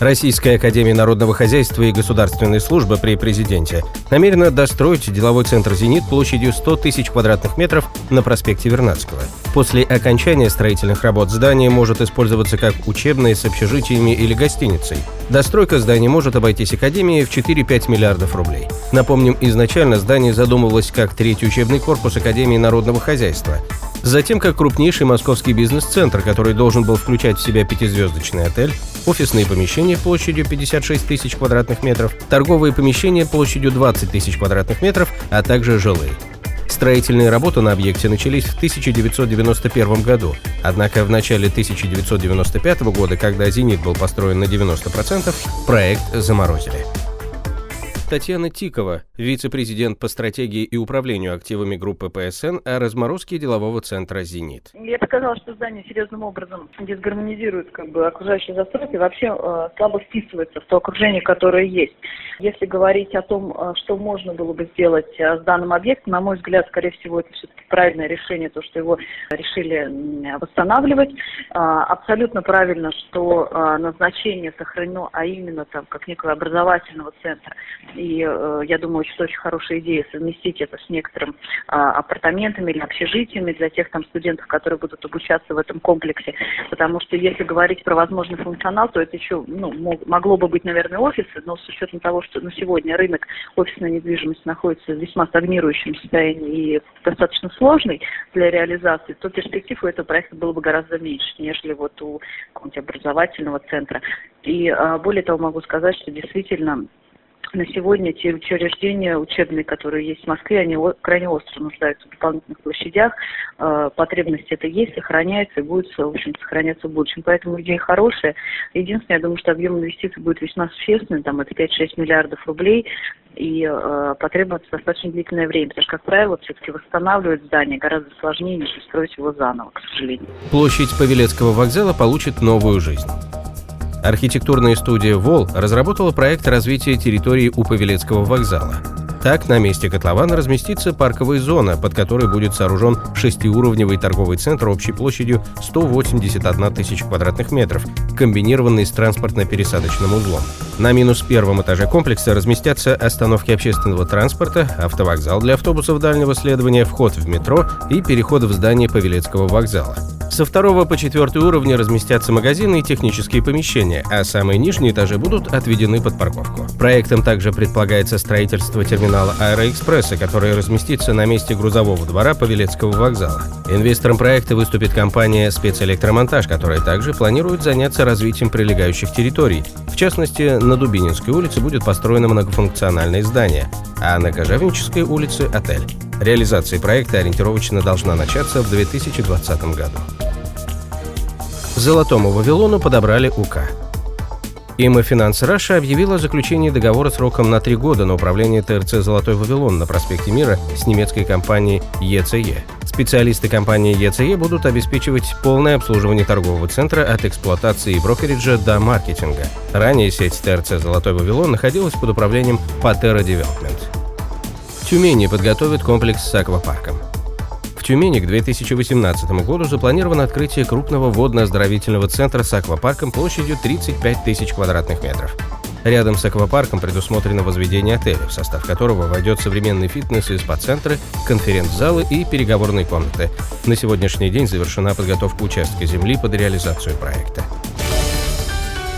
Российская Академия Народного Хозяйства и Государственной Службы при президенте намерена достроить деловой центр «Зенит» площадью 100 тысяч квадратных метров на проспекте Вернадского. После окончания строительных работ здание может использоваться как учебное с общежитиями или гостиницей. Достройка здания может обойтись Академии в 4-5 миллиардов рублей. Напомним, изначально здание задумывалось как третий учебный корпус Академии Народного Хозяйства. Затем как крупнейший московский бизнес-центр, который должен был включать в себя пятизвездочный отель, офисные помещения площадью 56 тысяч квадратных метров, торговые помещения площадью 20 тысяч квадратных метров, а также жилые. Строительные работы на объекте начались в 1991 году, однако в начале 1995 года, когда «Зенит» был построен на 90%, проект заморозили. Татьяна Тикова, вице-президент по стратегии и управлению активами группы ПСН о разморозке делового центра «Зенит». Я показала, что здание серьезным образом дисгармонизирует как бы, окружающие застройки, вообще э, слабо вписывается в то окружение, которое есть. Если говорить о том, э, что можно было бы сделать э, с данным объектом, на мой взгляд, скорее всего, это все-таки правильное решение, то, что его решили восстанавливать. Э, абсолютно правильно, что назначение сохранено, а именно там как некого образовательного центра и я думаю, что очень хорошая идея совместить это с некоторым э, апартаментами или общежитиями для тех там студентов, которые будут обучаться в этом комплексе, потому что если говорить про возможный функционал, то это еще ну, могло бы быть, наверное, офисы, но с учетом того, что на сегодня рынок офисной недвижимости находится в весьма стагнирующем состоянии и достаточно сложный для реализации, то перспектив у этого проекта было бы гораздо меньше, нежели вот у какого-нибудь образовательного центра. И а, более того, могу сказать, что действительно на сегодня те учреждения учебные, которые есть в Москве, они крайне остро нуждаются в дополнительных площадях. Э, потребность это есть, сохраняется и будет, в общем сохраняться в будущем. Поэтому идея хорошая. Единственное, я думаю, что объем инвестиций будет весьма существенный, там это 5-6 миллиардов рублей, и э, потребуется достаточно длительное время, потому что, как правило, все-таки восстанавливать здание гораздо сложнее, нежели строить его заново, к сожалению. Площадь Павелецкого вокзала получит новую жизнь. Архитектурная студия «Вол» разработала проект развития территории у Павелецкого вокзала. Так, на месте котлована разместится парковая зона, под которой будет сооружен шестиуровневый торговый центр общей площадью 181 тысяч квадратных метров, комбинированный с транспортно-пересадочным узлом. На минус первом этаже комплекса разместятся остановки общественного транспорта, автовокзал для автобусов дальнего следования, вход в метро и переход в здание Павелецкого вокзала. Со второго по четвертый уровни разместятся магазины и технические помещения, а самые нижние этажи будут отведены под парковку. Проектом также предполагается строительство терминала Аэроэкспресса, который разместится на месте грузового двора Павелецкого вокзала. Инвестором проекта выступит компания «Спецэлектромонтаж», которая также планирует заняться развитием прилегающих территорий. В частности, на Дубининской улице будет построено многофункциональное здание, а на Кожевнической улице – отель. Реализация проекта ориентировочно должна начаться в 2020 году. Золотому Вавилону подобрали УК. IMMOFINANZ Russia объявила о заключении договора сроком на три года на управление ТРЦ «Золотой Вавилон» на проспекте Мира с немецкой компанией ECE. Специалисты компании ECE будут обеспечивать полное обслуживание торгового центра от эксплуатации и брокериджа до маркетинга. Ранее сеть ТРЦ «Золотой Вавилон» находилась под управлением Patera Development. Тюмени подготовит комплекс с аквапарком. Тюмени к 2018 году запланировано открытие крупного водно-оздоровительного центра с аквапарком площадью 35 тысяч квадратных метров. Рядом с аквапарком предусмотрено возведение отеля, в состав которого войдет современный фитнес и спа-центры, конференц-залы и переговорные комнаты. На сегодняшний день завершена подготовка участка земли под реализацию проекта.